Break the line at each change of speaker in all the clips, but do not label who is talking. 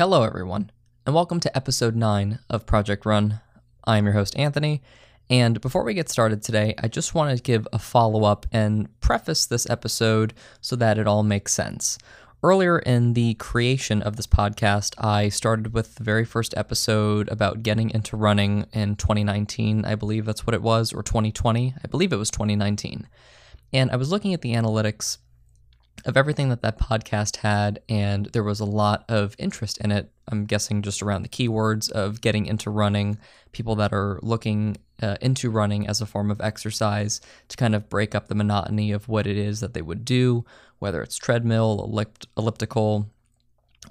Hello, everyone, and welcome to episode 9 of Project Run. I am your host, Anthony, and before we get started today, I just want to give a follow up and preface this episode so that it all makes sense. Earlier in the creation of this podcast, I started with the very first episode about getting into running in 2019. I believe that's what it was, or 2020. I believe it was 2019. And I was looking at the analytics of everything that that podcast had, and there was a lot of interest in it. I'm guessing just around the keywords of getting into running, people that are looking uh, into running as a form of exercise to kind of break up the monotony of what it is that they would do, whether it's treadmill, ellipt- elliptical,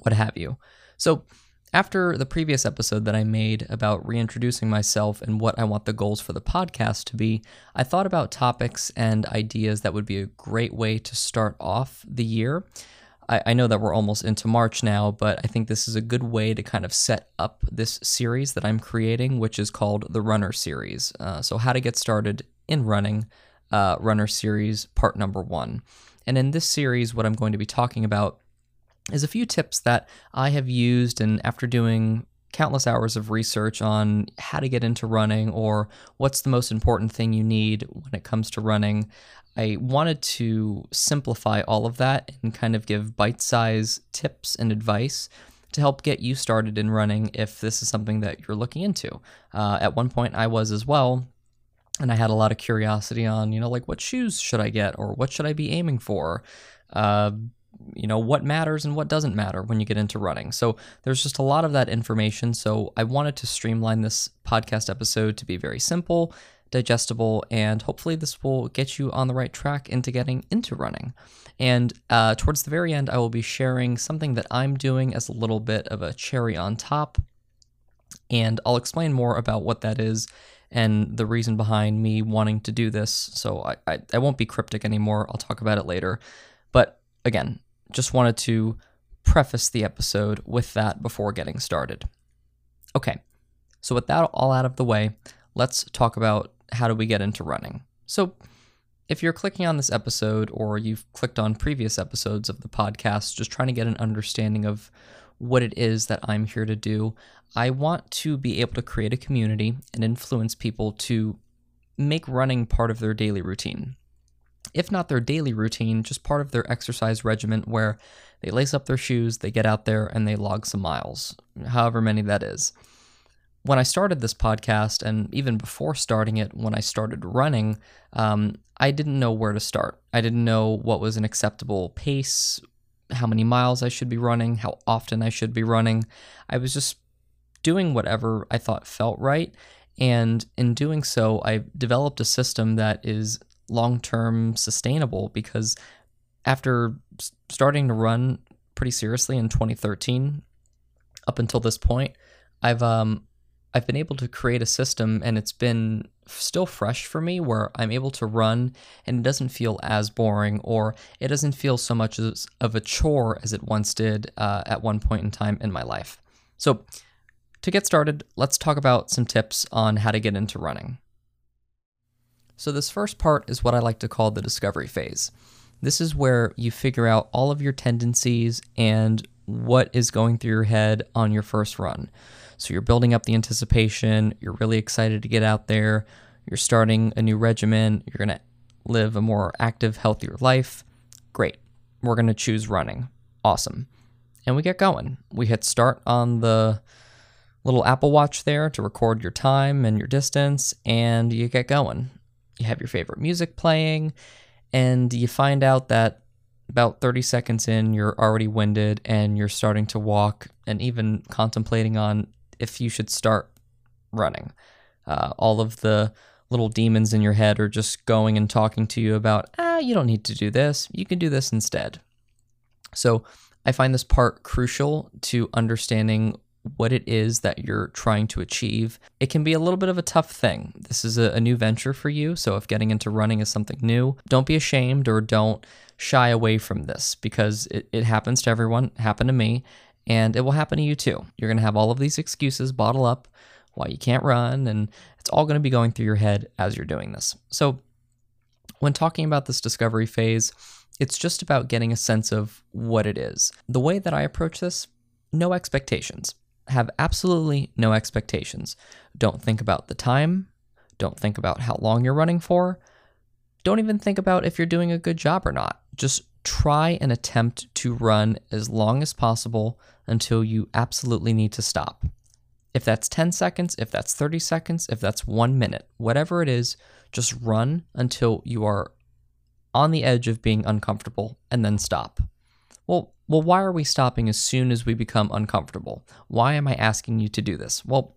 what have you. So, after the previous episode that I made about reintroducing myself and what I want the goals for the podcast to be, I thought about topics and ideas that would be a great way to start off the year. I, I, know that we're almost into March now, but I think this is a good way to kind of set up this series that I'm creating, which is called the Runner Series. Uh, so, how to get started in running, uh, Runner Series, part number one. And in this series, what I'm going to be talking about is a few tips that I have used, and after doing countless hours of research on how to get into running or what's the most important thing you need when it comes to running, I wanted to simplify all of that and kind of give bite sized tips and advice to help get you started in running if this is something that you're looking into. Uh, at one point, I was as well. And I had a lot of curiosity on, you know, like what shoes should I get or what should I be aiming for? Uh, you know what matters and what doesn't matter when you get into running. So there's just a lot of that information. So I wanted to streamline this podcast episode to be very simple, digestible, and hopefully this will get you on the right track into getting into running. And uh, towards the very end, I will be sharing something that I'm doing as a little bit of a cherry on top. And I'll explain more about what that is and the reason behind me wanting to do this. So I, I, I won't be cryptic anymore. I'll talk about it later. Again, just wanted to preface the episode with that before getting started. Okay, so with that all out of the way, let's talk about how do we get into running. So, if you're clicking on this episode or you've clicked on previous episodes of the podcast, just trying to get an understanding of what it is that I'm here to do, I want to be able to create a community and influence people to make running part of their daily routine if not their daily routine, just part of their exercise regimen where they lace up their shoes, they get out there, and they log some miles, however many that is. When I started this podcast, and even before starting it, when I started running, um, I didn't know where to start. I didn't know what was an acceptable pace, how many miles I should be running, how often I should be running. I was just doing whatever I thought felt right. And in doing so, I developed a system that is long term sustainable because after starting to run pretty seriously in 2013 up until this point i've um i've been able to create a system and it's been still fresh for me where i'm able to run and it doesn't feel as boring or it doesn't feel so much as, of a chore as it once did uh, at one point in time in my life. So to get started let's talk about some tips on how to get into running so, this first part is what I like to call the discovery phase. This is where you figure out all of your tendencies and what is going through your head on your first run. So, you're building up the anticipation, you're really excited to get out there, you're starting a new regimen, you're going to live a more active, healthier life. Great. We're going to choose running. Awesome. And we get going. We hit start on the little Apple Watch there to record your time and your distance, and you get going you have your favorite music playing, and you find out that about 30 seconds in, you're already winded and you're starting to walk and even contemplating on if you should start running. Uh, all of the little demons in your head are just going and talking to you about, ah, you don't need to do this. You can do this instead. So I find this part crucial to understanding what it is that you're trying to achieve. It can be a little bit of a tough thing. This is a, a, new venture for you, so if getting into running is something new, don't be ashamed or don't shy away from this because it, it happens to everyone, happened to me, and it will happen to you too. You're going to have all of these excuses bottle up why you can't run, and it's all going to be going through your head as you're doing this. So, when talking about this discovery phase, it's just about getting a sense of what it is. The way that I approach this no expectations. Have absolutely no expectations. Don't think about the time. Don't think about how long you're running for. Don't even think about if you're doing a good job or not. Just try and attempt to run as long as possible until you absolutely need to stop. If that's 10 seconds, if that's 30 seconds, if that's one minute, whatever it is, just run until you are on the edge of being uncomfortable and then stop. Well, well, why are we stopping as soon as we become uncomfortable? Why am I asking you to do this? Well,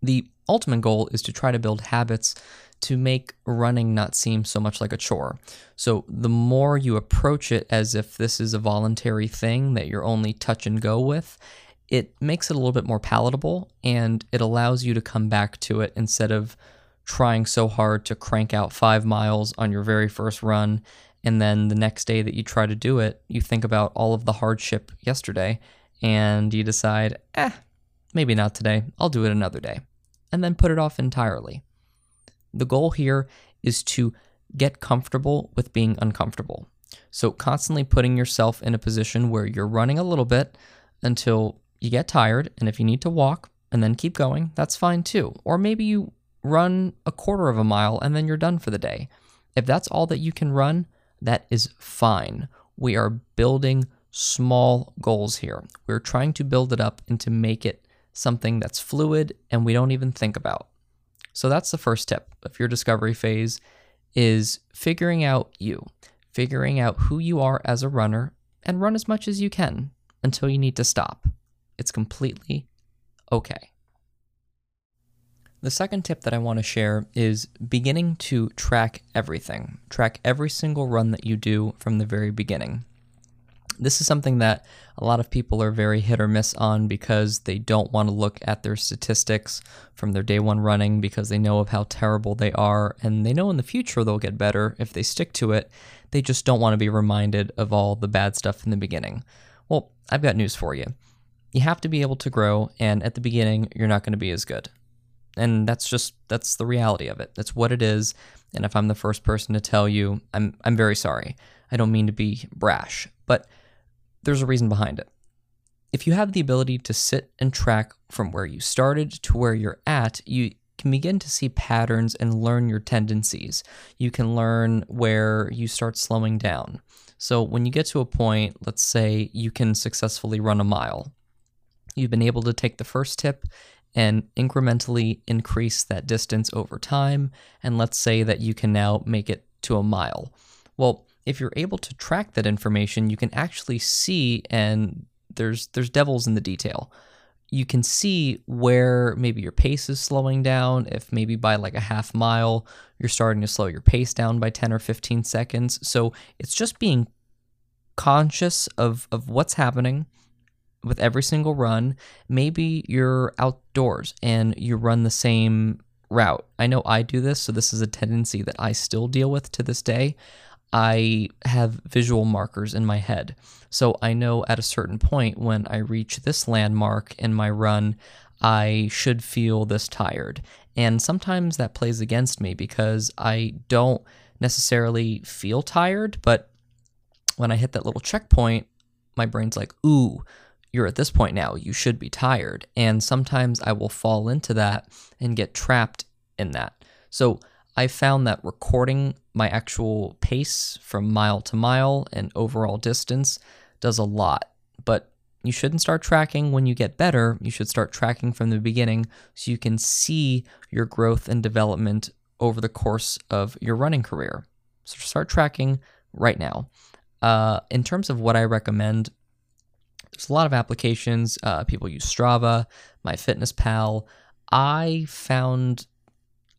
the ultimate goal is to try to build habits to make running not seem so much like a chore. So, the more you approach it as if this is a voluntary thing that you're only touch and go with, it makes it a little bit more palatable and it allows you to come back to it instead of trying so hard to crank out five miles on your very first run. And then the next day that you try to do it, you think about all of the hardship yesterday and you decide, eh, maybe not today. I'll do it another day. And then put it off entirely. The goal here is to get comfortable with being uncomfortable. So, constantly putting yourself in a position where you're running a little bit until you get tired. And if you need to walk and then keep going, that's fine too. Or maybe you run a quarter of a mile and then you're done for the day. If that's all that you can run, that is fine. We are building small goals here. We're trying to build it up and to make it something that's fluid and we don't even think about. So that's the first tip of your discovery phase is figuring out you, figuring out who you are as a runner and run as much as you can until you need to stop. It's completely okay. The second tip that I want to share is beginning to track everything. Track every single run that you do from the very beginning. This is something that a lot of people are very hit or miss on because they don't want to look at their statistics from their day one running because they know of how terrible they are and they know in the future they'll get better if they stick to it. They just don't want to be reminded of all the bad stuff in the beginning. Well, I've got news for you. You have to be able to grow, and at the beginning, you're not going to be as good. And that's just that's the reality of it. That's what it is. And if I'm the first person to tell you, I'm I'm very sorry. I don't mean to be brash, but there's a reason behind it. If you have the ability to sit and track from where you started to where you're at, you can begin to see patterns and learn your tendencies. You can learn where you start slowing down. So, when you get to a point, let's say you can successfully run a mile, you've been able to take the first tip and incrementally increase that distance over time. And let's say that you can now make it to a mile. Well, if you're able to track that information, you can actually see and there's there's devils in the detail. You can see where maybe your pace is slowing down, if maybe by like a half mile you're starting to slow your pace down by 10 or 15 seconds. So it's just being conscious of of what's happening with every single run. Maybe you're outdoors and you run the same route. I know I do this, so this is a tendency that I still deal with to this day. I have visual markers in my head. So I know at a certain point when I reach this landmark in my run, I should feel this tired. And sometimes that plays against me because I don't necessarily feel tired, but when I hit that little checkpoint, my brain's like, ooh, you're at this point now, you should be tired. And sometimes I will fall into that and get trapped in that. So I found that recording my actual pace from mile to mile and overall distance does a lot. But you shouldn't start tracking when you get better. You should start tracking from the beginning so you can see your growth and development over the course of your running career. So start tracking right now. Uh, in terms of what I recommend, there's a lot of applications. Uh, people use Strava, MyFitnessPal. I found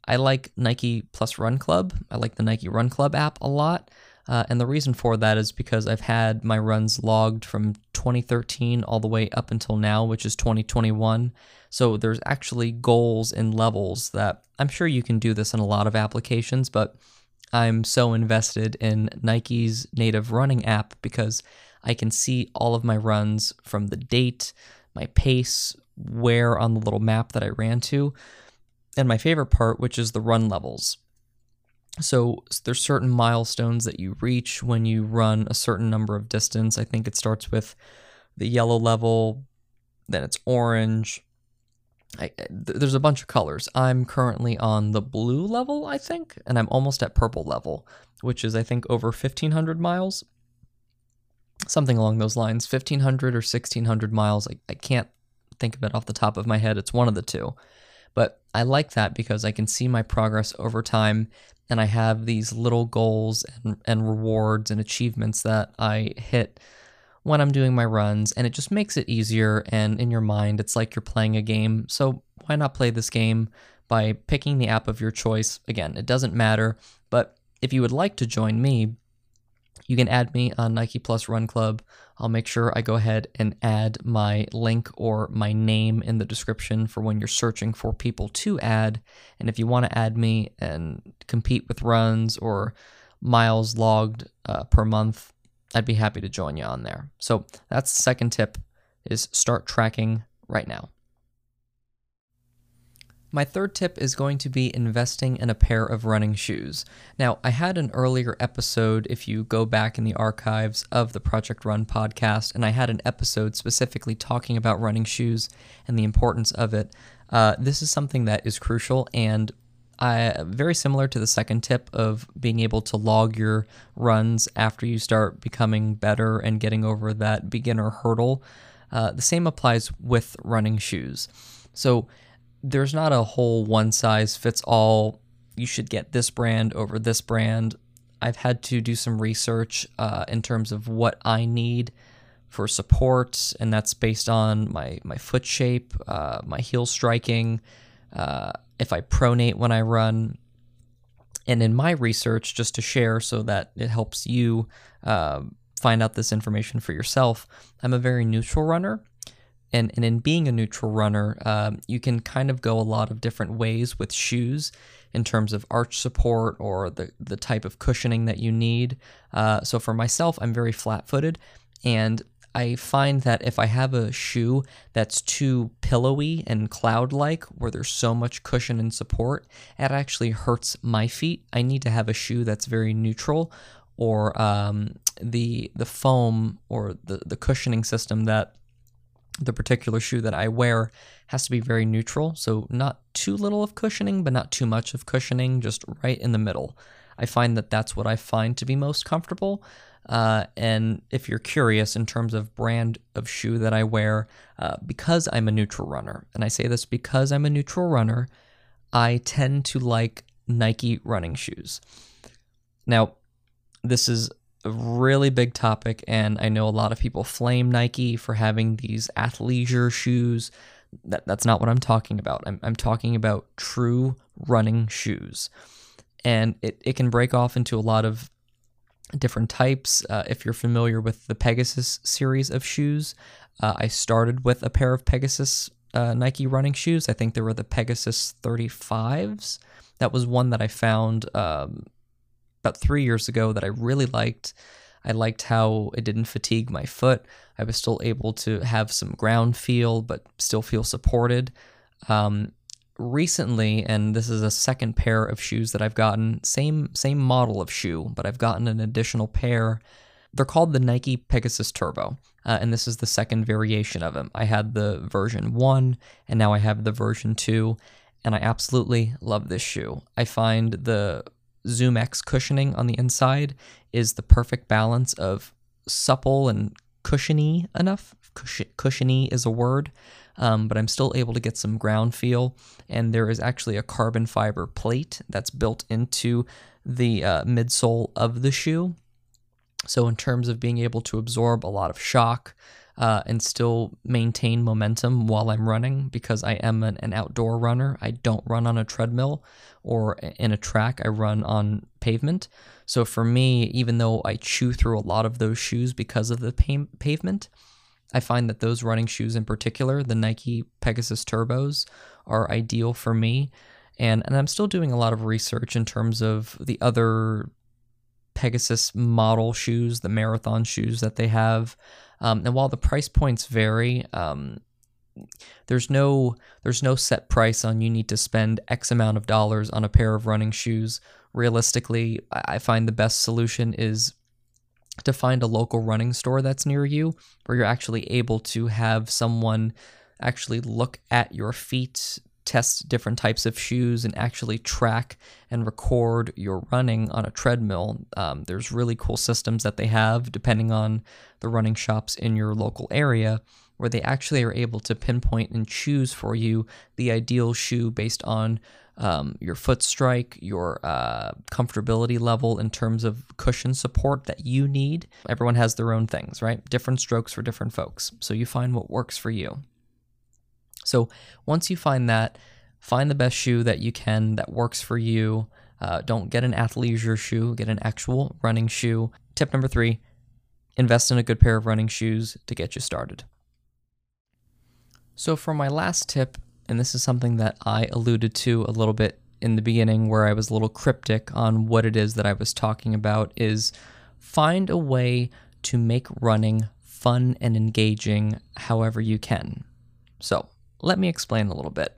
I like Nike Plus Run Club. I like the Nike Run Club app a lot. Uh, and the reason for that is because I've had my runs logged from 2013 all the way up until now, which is 2021. So there's actually goals and levels that I'm sure you can do this in a lot of applications, but I'm so invested in Nike's native running app because I can see all of my runs from the date, my pace, where on the little map that I ran to and my favorite part, which is the run levels. So there's certain milestones that you reach when you run a certain number of distance. I think it starts with the yellow level, then it's orange. I, there's a bunch of colors. I'm currently on the blue level, I think, and I'm almost at purple level, which is I think over 1500 miles. Something along those lines, 1500 or 1600 miles. I, I can't think of it off the top of my head. It's one of the two. But I like that because I can see my progress over time and I have these little goals and, and rewards and achievements that I hit when I'm doing my runs, and it just makes it easier. And in your mind, it's like you're playing a game. So why not play this game by picking the app of your choice? Again, it doesn't matter, but if you would like to join me, you can add me on Nike Plus Run Club. I'll make sure I go ahead and add my link or my name in the description for when you're searching for people to add. And if you want to add me and compete with runs or miles logged uh, per month, I'd be happy to join you on there. So that's the second tip is start tracking right now. My third tip is going to be investing in a pair of running shoes. Now, I had an earlier episode, if you go back in the archives of the Project Run podcast, and I had an episode specifically talking about running shoes and the importance of it. Uh, this is something that is crucial, and very similar to the second tip of being able to log your runs after you start becoming better and getting over that beginner hurdle. Uh, the same applies with running shoes. So, there's not a whole one size fits all. You should get this brand over this brand. I've had to do some research uh, in terms of what I need for support, and that's based on my my foot shape, uh, my heel striking, uh, if I pronate when I run, and in my research, just to share so that it helps you uh, find out this information for yourself. I'm a very neutral runner and, and in being a neutral runner, um, you can kind of go a lot of different ways with shoes in terms of arch support or the, the type of cushioning that you need. Uh, so for myself, I'm very flat footed, and I find that if I have a shoe that's too pillowy and cloud like, where there's so much cushion and support, it actually hurts my feet. I need to have a shoe that's very neutral, or um, the the foam or the, the cushioning system that the particular shoe that I wear has to be very neutral, so not too little of cushioning, but not too much of cushioning, just right in the middle. I find that that's what I find to be most comfortable. Uh, and if you're curious in terms of brand of shoe that I wear, uh, because I'm a neutral runner, and I say this because I'm a neutral runner, I tend to like Nike running shoes. Now, this is a really big topic, and I know a lot of people flame Nike for having these athleisure shoes. That, that's not what I'm talking about. I'm, I'm talking about true running shoes. And it, it can break off into a lot of different types. Uh, if you're familiar with the Pegasus series of shoes, uh, I started with a pair of Pegasus uh, Nike running shoes. I think they were the Pegasus 35s. That was one that I found um, about three years ago that I really liked. I liked how it didn't fatigue my foot. I was still able to have some ground feel, but still feel supported. Um, recently, and this is a second pair of shoes that I've gotten, same same model of shoe, but I've gotten an additional pair. They're called the Nike Pegasus Turbo, uh, and this is the second variation of them. I had the version one, and now I have the version two, and I absolutely love this shoe. I find the ZoomX cushioning on the inside is the perfect balance of supple and cushiony enough. cushiony is a word, um, but I'm still able to get some ground feel. And there is actually a carbon fiber plate that's built into the uh, midsole of the shoe. So, in terms of being able to absorb a lot of shock, uh, and still maintain momentum while I'm running because I am an, an, outdoor runner. I don't run on a treadmill or in a track, I run on pavement. So for me, even though I chew through a lot of those shoes because of the pa- pavement, I find that those running shoes in particular, the Nike Pegasus Turbos, are ideal for me. And, and I'm still doing a lot of research in terms of the other Pegasus model shoes, the marathon shoes that they have. Um, and while the price points vary, um, there's no there's no set price on you need to spend X amount of dollars on a pair of running shoes. Realistically, I find the best solution is to find a local running store that's near you where you're actually able to have someone actually look at your feet, test different types of shoes, and actually track and record your running on a treadmill. Um, there's really cool systems that they have depending on the running shops in your local area where they actually are able to pinpoint and choose for you the ideal shoe based on um, your foot strike, your uh, comfortability level in terms of cushion support that you need. Everyone has their own things, right? Different strokes for different folks. So you find what works for you. So once you find that, find the best shoe that you can that works for you. Uh, don't get an athleisure shoe, get an actual running shoe. Tip number three invest in a good pair of running shoes to get you started. So, for my last tip, and this is something that I alluded to a little bit in the beginning where I was a little cryptic on what it is that I was talking about, is find a way to make running fun and engaging however you can. So, let me explain a little bit.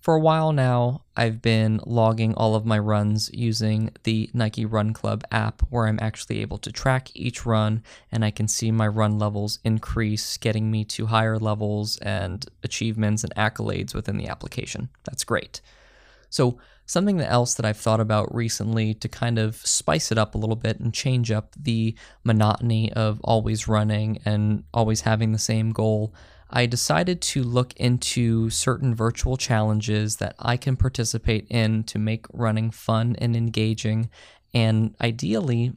For a while now, I've been logging all of my runs using the Nike Run Club app, where I'm actually able to track each run and I can see my run levels increase, getting me to higher levels and achievements and accolades within the application. That's great. So, something else that I've thought about recently to kind of spice it up a little bit and change up the monotony of always running and always having the same goal I decided to look into certain virtual challenges that I can participate in to make running fun and engaging, and ideally,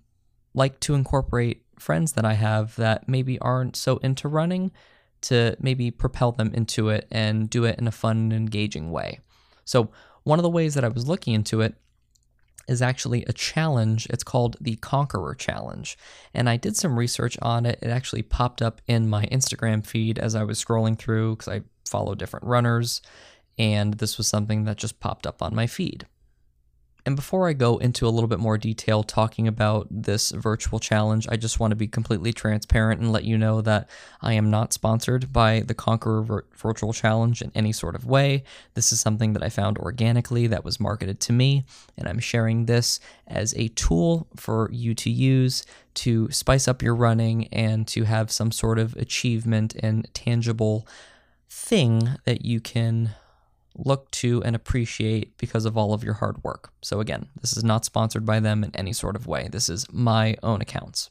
like to incorporate friends that I have that maybe aren't so into running to maybe propel them into it and do it in a fun and engaging way. So, one of the ways that I was looking into it is actually a challenge. It's called the Conqueror Challenge. And I did some research on it. It actually popped up in my Instagram feed as I was scrolling through because I follow different runners. And this was something that just popped up on my feed. And before I go into a little bit more detail talking about this virtual challenge, I just want to be completely transparent and let you know that I am not sponsored by the Conqueror Virtual Challenge in any sort of way. This is something that I found organically that was marketed to me, and I'm sharing this as a tool for you to use to spice up your running and to have some sort of achievement and tangible thing that you can look to and appreciate because of all of your hard work. So, again, this is not sponsored by them in any sort of way. This is my own accounts.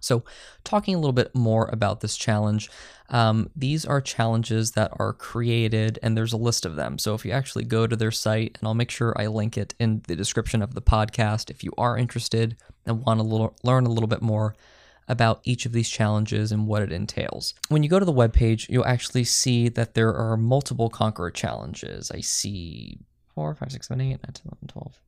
So, talking a little bit more about this challenge, um, these are challenges that are created, and there's a list of them. So, if you actually go to their site, and I'll make sure I link it in the description of the podcast if you are interested and want to learn a little bit more about each of these challenges and what it entails. When you go to the webpage, you'll actually see that there are multiple Conqueror challenges. I see 4, 5, 6, 7, 8, 9, 10, 11, 12.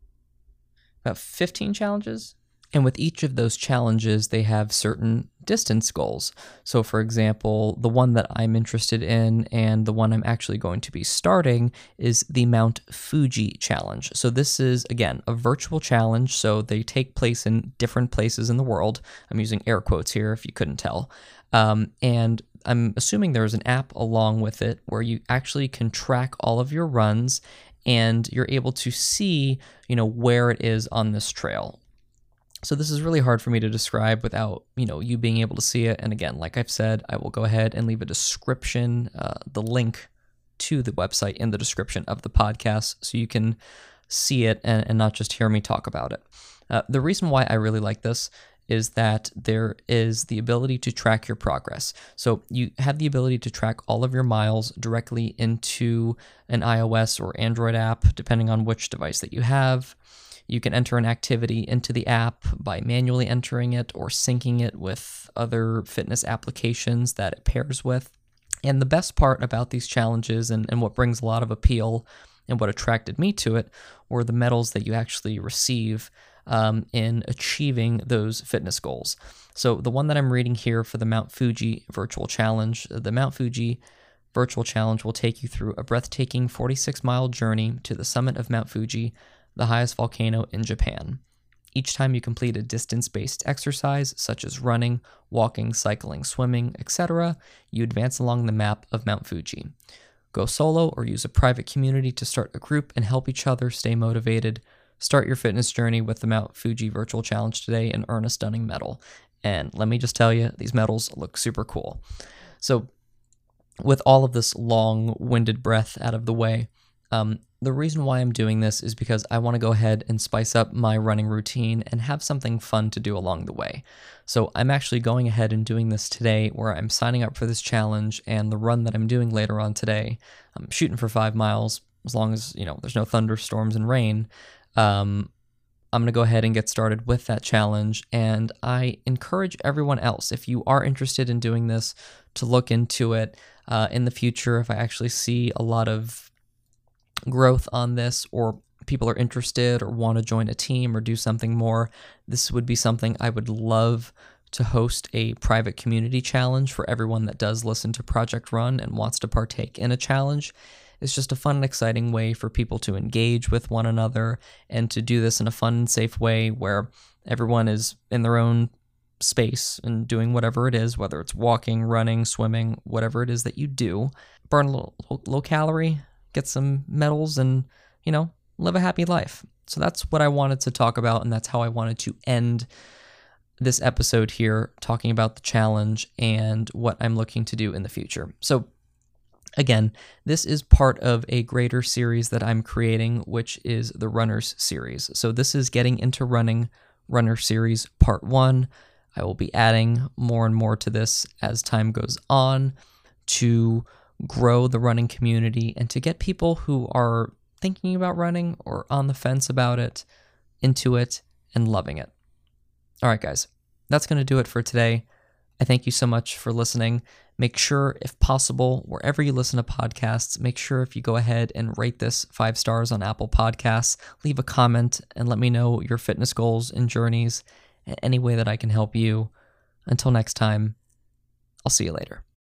About 15 challenges and with each of those challenges, they have certain distance goals. So, for example, the one that I'm interested in and the one I'm actually going to be starting is the Mount Fuji challenge. So, this is, again, a virtual challenge. So, they take place in different places in the world. I'm using air quotes here if you couldn't tell. Um, and I'm assuming there's an app along with it where you actually can track all of your runs and you're able to see, you know, where it is on this trail so this is really hard for me to describe without, you know, you being able to see it. And again, like I've said, I will go ahead and leave a description, uh, the link to the website in the description of the podcast so you can see it and, and not just hear me talk about it. Uh, the reason why I really like this is that there is the ability to track your progress. So you have the ability to track all of your miles directly into an iOS or Android app, depending on which device that you have. You can enter an activity into the app by manually entering it or syncing it with other fitness applications that it pairs with. And the best part about these challenges and, and what brings a lot of appeal and what attracted me to it were the medals that you actually receive um, in achieving those fitness goals. So, the one that I'm reading here for the Mount Fuji Virtual Challenge, the Mount Fuji Virtual Challenge will take you through a breathtaking 46 mile journey to the summit of Mount Fuji the highest volcano in Japan. Each time you complete a distance based exercise, such as running, walking, cycling, swimming, etc., you advance along the map of Mount Fuji. Go solo or use a private community to start a group and help each other stay motivated. Start your fitness journey with the Mount Fuji Virtual Challenge today and earn a stunning medal. And let me just tell you, these medals look super cool. So, with all of this long winded breath out of the way, um, the reason why I'm doing this is because I want to go ahead and spice up my running routine and have something fun to do along the way. So I'm actually going ahead and doing this today where I'm signing up for this challenge and the run that I'm doing later on today. I'm shooting for five miles as long as, you know, there's no thunderstorms and rain. Um, I'm going to go ahead and get started with that challenge. And I encourage everyone else, if you are interested in doing this, to look into it uh, in the future. If I actually see a lot of growth on this or people are interested or want to join a team or do something more, this would be something I would love to host a private community challenge for everyone that does listen to Project Run and wants to partake in a challenge. It's just a fun and exciting way for people to engage with one another and to do this in a fun and safe way where everyone is in their own space and doing whatever it is, whether it's walking, running, swimming, whatever it is that you do. Burn a little low calorie, get some medals, and, you know, live a happy life. So that's what I wanted to talk about, and that's how I wanted to end this episode here, talking about the challenge and what I'm looking to do in the future. So, again, this is part of a greater series that I'm creating, which is the Runners series. So, this is Getting into Running Runner Series Part 1. I will be adding more and more to this as time goes on to grow the running community and to get people who are thinking about running or on the fence about it into it and loving it. All right, guys, that's going to do it for today. I thank you so much for listening. Make sure, if possible, wherever you listen to podcasts, make sure if you go ahead and rate this five stars on Apple Podcasts, leave a comment and let me know your fitness goals and journeys any way that I can help you. Until next time, I'll see you later.